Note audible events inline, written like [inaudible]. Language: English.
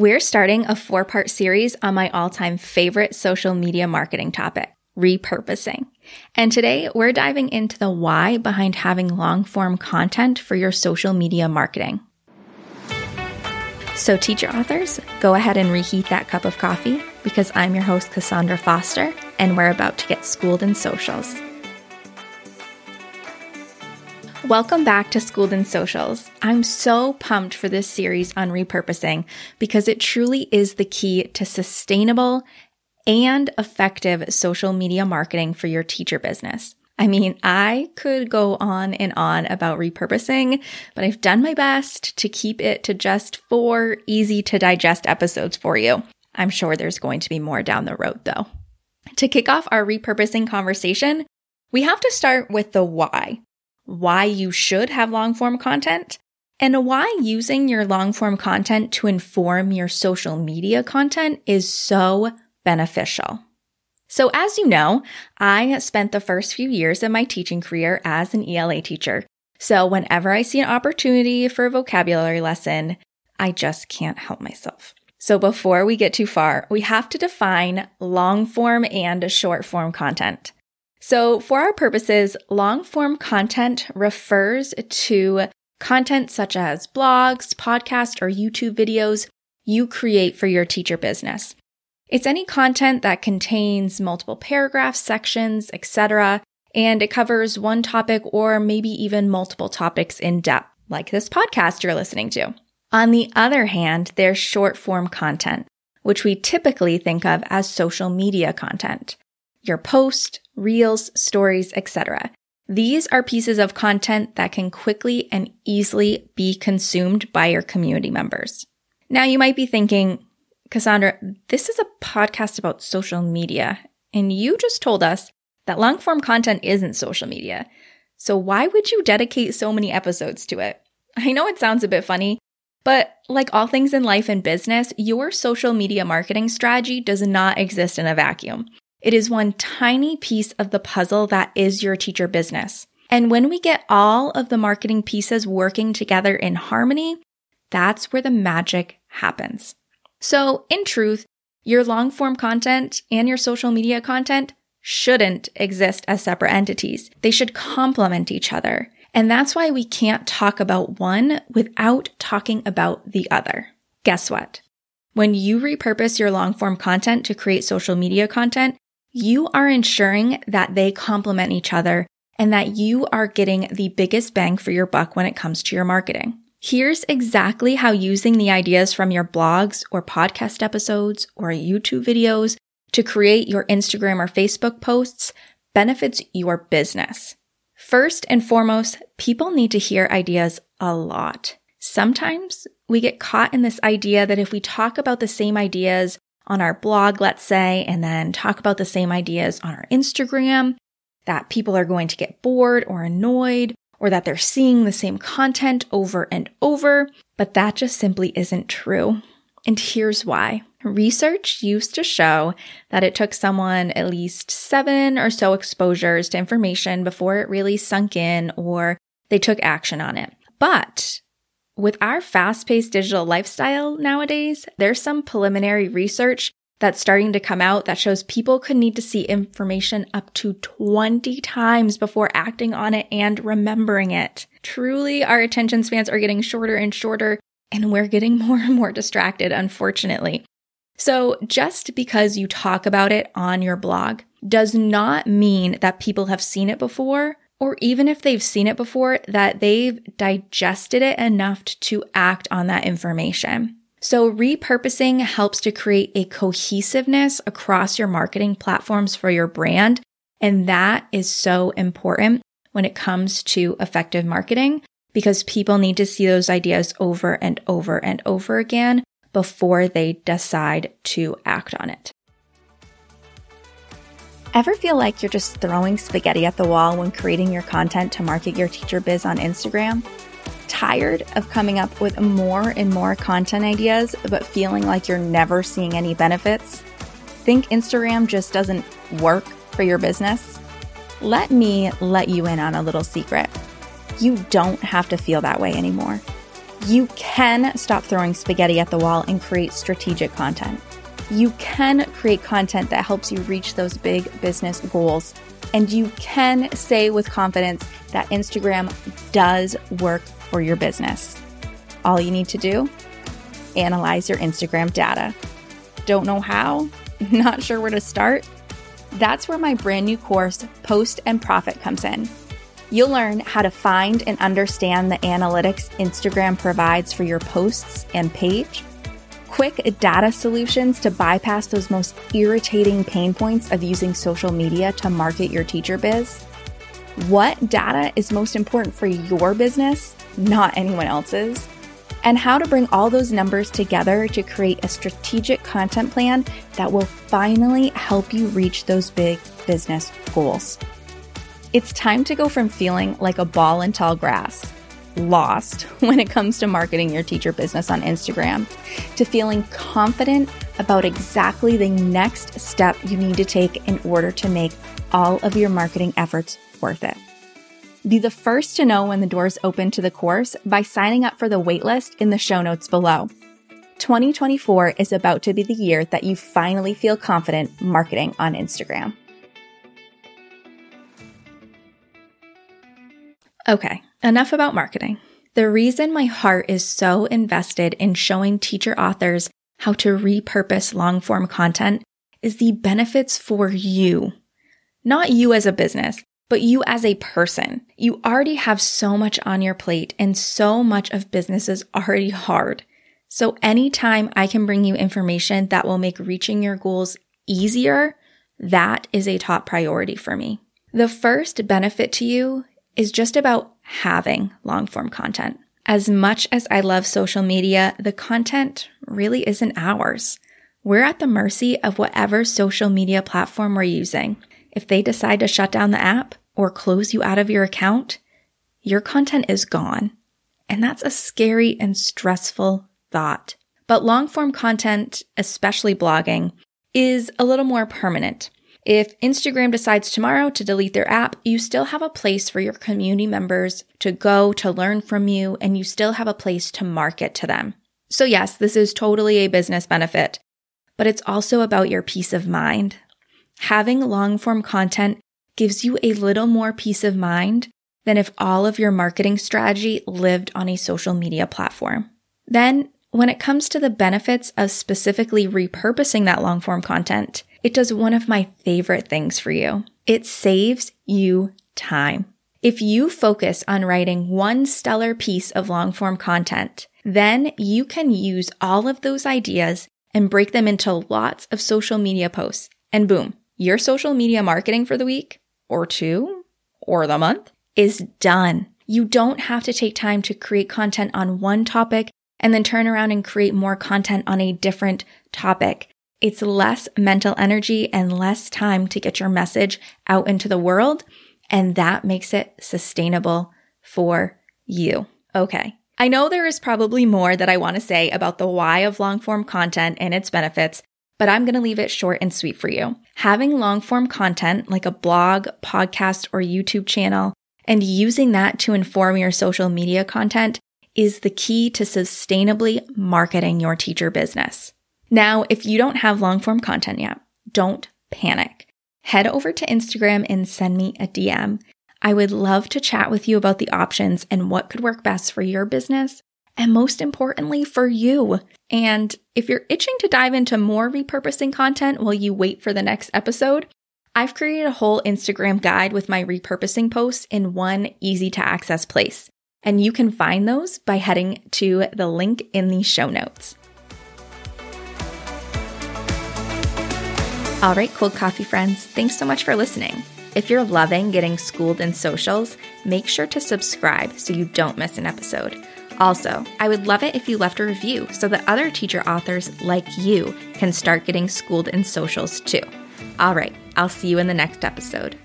We're starting a four part series on my all time favorite social media marketing topic repurposing. And today we're diving into the why behind having long form content for your social media marketing. So, teacher authors, go ahead and reheat that cup of coffee because I'm your host, Kassaundra Foster, and we're about to get schooled in socials. Welcome back to Schooled in Socials. I'm so pumped for this series on repurposing because it truly is the key to sustainable and effective social media marketing for your teacher business. I mean, I could go on and on about repurposing, but I've done my best to keep it to just four easy to digest episodes for you. I'm sure there's going to be more down the road though. To kick off our repurposing conversation, we have to start with the why why you should have long form content, and why using your long form content to inform your social media content is so beneficial. So, as you know, I spent the first few years of my teaching career as an ELA teacher. So, whenever I see an opportunity for a vocabulary lesson, I just can't help myself. So, before we get too far, we have to define long form and short form content. So, for our purposes, long form content refers to content such as blogs, podcasts, or YouTube videos you create for your teacher business. It's any content that contains multiple paragraphs, sections, etc., and it covers one topic or maybe even multiple topics in depth, like this podcast you're listening to. On the other hand, there's short form content, which we typically think of as social media content your post, reels, stories, etc. These are pieces of content that can quickly and easily be consumed by your community members. Now you might be thinking, Kassaundra, this is a podcast about social media, and you just told us that long form content isn't social media. So why would you dedicate so many episodes to it? I know it sounds a bit funny, but like all things in life and business, your social media marketing strategy does not exist in a vacuum. It is one tiny piece of the puzzle that is your teacher business. And when we get all of the marketing pieces working together in harmony, that's where the magic happens. So, in truth, your long form content and your social media content shouldn't exist as separate entities. They should complement each other. And that's why we can't talk about one without talking about the other. Guess what? When you repurpose your long form content to create social media content, you are ensuring that they complement each other and that you are getting the biggest bang for your buck when it comes to your marketing. Here's exactly how using the ideas from your blogs or podcast episodes or YouTube videos to create your Instagram or Facebook posts benefits your business. First and foremost, people need to hear ideas a lot. Sometimes we get caught in this idea that if we talk about the same ideas on our blog, let's say, and then talk about the same ideas on our Instagram, that people are going to get bored or annoyed, or that they're seeing the same content over and over, but that just simply isn't true. And here's why. Research used to show that it took someone at least seven or so exposures to information before it really sunk in or they took action on it. But with our fast paced digital lifestyle nowadays, there's some preliminary research that's starting to come out that shows people could need to see information up to 20 times before acting on it and remembering it. Truly, our attention spans are getting shorter and shorter, and we're getting [laughs] more and more distracted, unfortunately. So, just because you talk about it on your blog does not mean that people have seen it before or even if they've seen it before, that they've digested it enough to act on that information. So repurposing helps to create a cohesiveness across your marketing platforms for your brand. And that is so important when it comes to effective marketing because people need to see those ideas over and over and over again before they decide to act on it. Ever feel like you're just throwing spaghetti at the wall when creating your content to market your teacher biz on Instagram? Tired of coming up with more and more content ideas, but feeling like you're never seeing any benefits? Think Instagram just doesn't work for your business? Let me let you in on a little secret. You don't have to feel that way anymore. You can stop throwing spaghetti at the wall and create strategic content. You can create content that helps you reach those big business goals. And you can say with confidence that Instagram does work for your business. All you need to do analyze your Instagram data. Don't know how? [laughs] Not sure where to start? That's where my brand new course, Post and Profit, comes in. You'll learn how to find and understand the analytics Instagram provides for your posts and page, quick data solutions to bypass those most irritating pain points of using social media to market your teacher biz, what data is most important for your business, not anyone else's and how to bring all those numbers together to create a strategic content plan that will finally help you reach those big business goals. It's time to go from feeling like a ball in tall grass, lost [laughs] when it comes to marketing your teacher business on Instagram, to feeling confident about exactly the next step you need to take in order to make all of your marketing efforts worth it. Be the first to know when the doors open to the course by signing up for the waitlist in the show notes below. 2024 is about to be the year that you finally feel confident marketing on Instagram. Okay, enough about marketing. The reason my heart is so invested in showing teacher authors how to repurpose long form content is the benefits for you. Not you as a business, but you as a person, you already have so much on your plate and so much of business is already hard. So anytime I can bring you information that will make reaching your goals easier, that is a top priority for me. The first benefit to you is just about having long form content. As much as I love social media, the content really isn't ours. We're at the mercy of whatever social media platform we're using. If they decide to shut down the app, or close you out of your account, your content is gone. And that's a scary and stressful thought. But long form content, especially blogging, is a little more permanent. If Instagram decides tomorrow to delete their app, you still have a place for your community members to go to learn from you, and you still have a place to market to them. So, yes, this is totally a business benefit, but it's also about your peace of mind. Having long form content gives you a little more peace of mind than if all of your marketing strategy lived on a social media platform. Then, when it comes to the benefits of specifically repurposing that long form content, it does one of my favorite things for you. It saves you time. If you focus on writing one stellar piece of long form content, then you can use all of those ideas and break them into lots of social media posts. And boom, your social media marketing for the week or two or the month is done. You don't have to take time to create content on one topic and then turn around and create more content on a different topic. It's less mental energy and less time to get your message out into the world. And that makes it sustainable for you. Okay. I know there is probably more that I want to say about the why of long form content and its benefits, but I'm going to leave it short and sweet for you. Having long form content like a blog, podcast, or YouTube channel and using that to inform your social media content is the key to sustainably marketing your teacher business. Now, if you don't have long form content yet, don't panic. Head over to Instagram and send me a DM. I would love to chat with you about the options and what could work best for your business and most importantly for you. And if you're itching to dive into more repurposing content while you wait for the next episode, I've created a whole Instagram guide with my repurposing posts in one easy to access place. And you can find those by heading to the link in the show notes. All right, cold coffee friends, thanks so much for listening. If you're loving getting schooled in socials, make sure to subscribe so you don't miss an episode. Also, I would love it if you left a review so that other teacher authors like you can start getting schooled in socials too. All right, I'll see you in the next episode.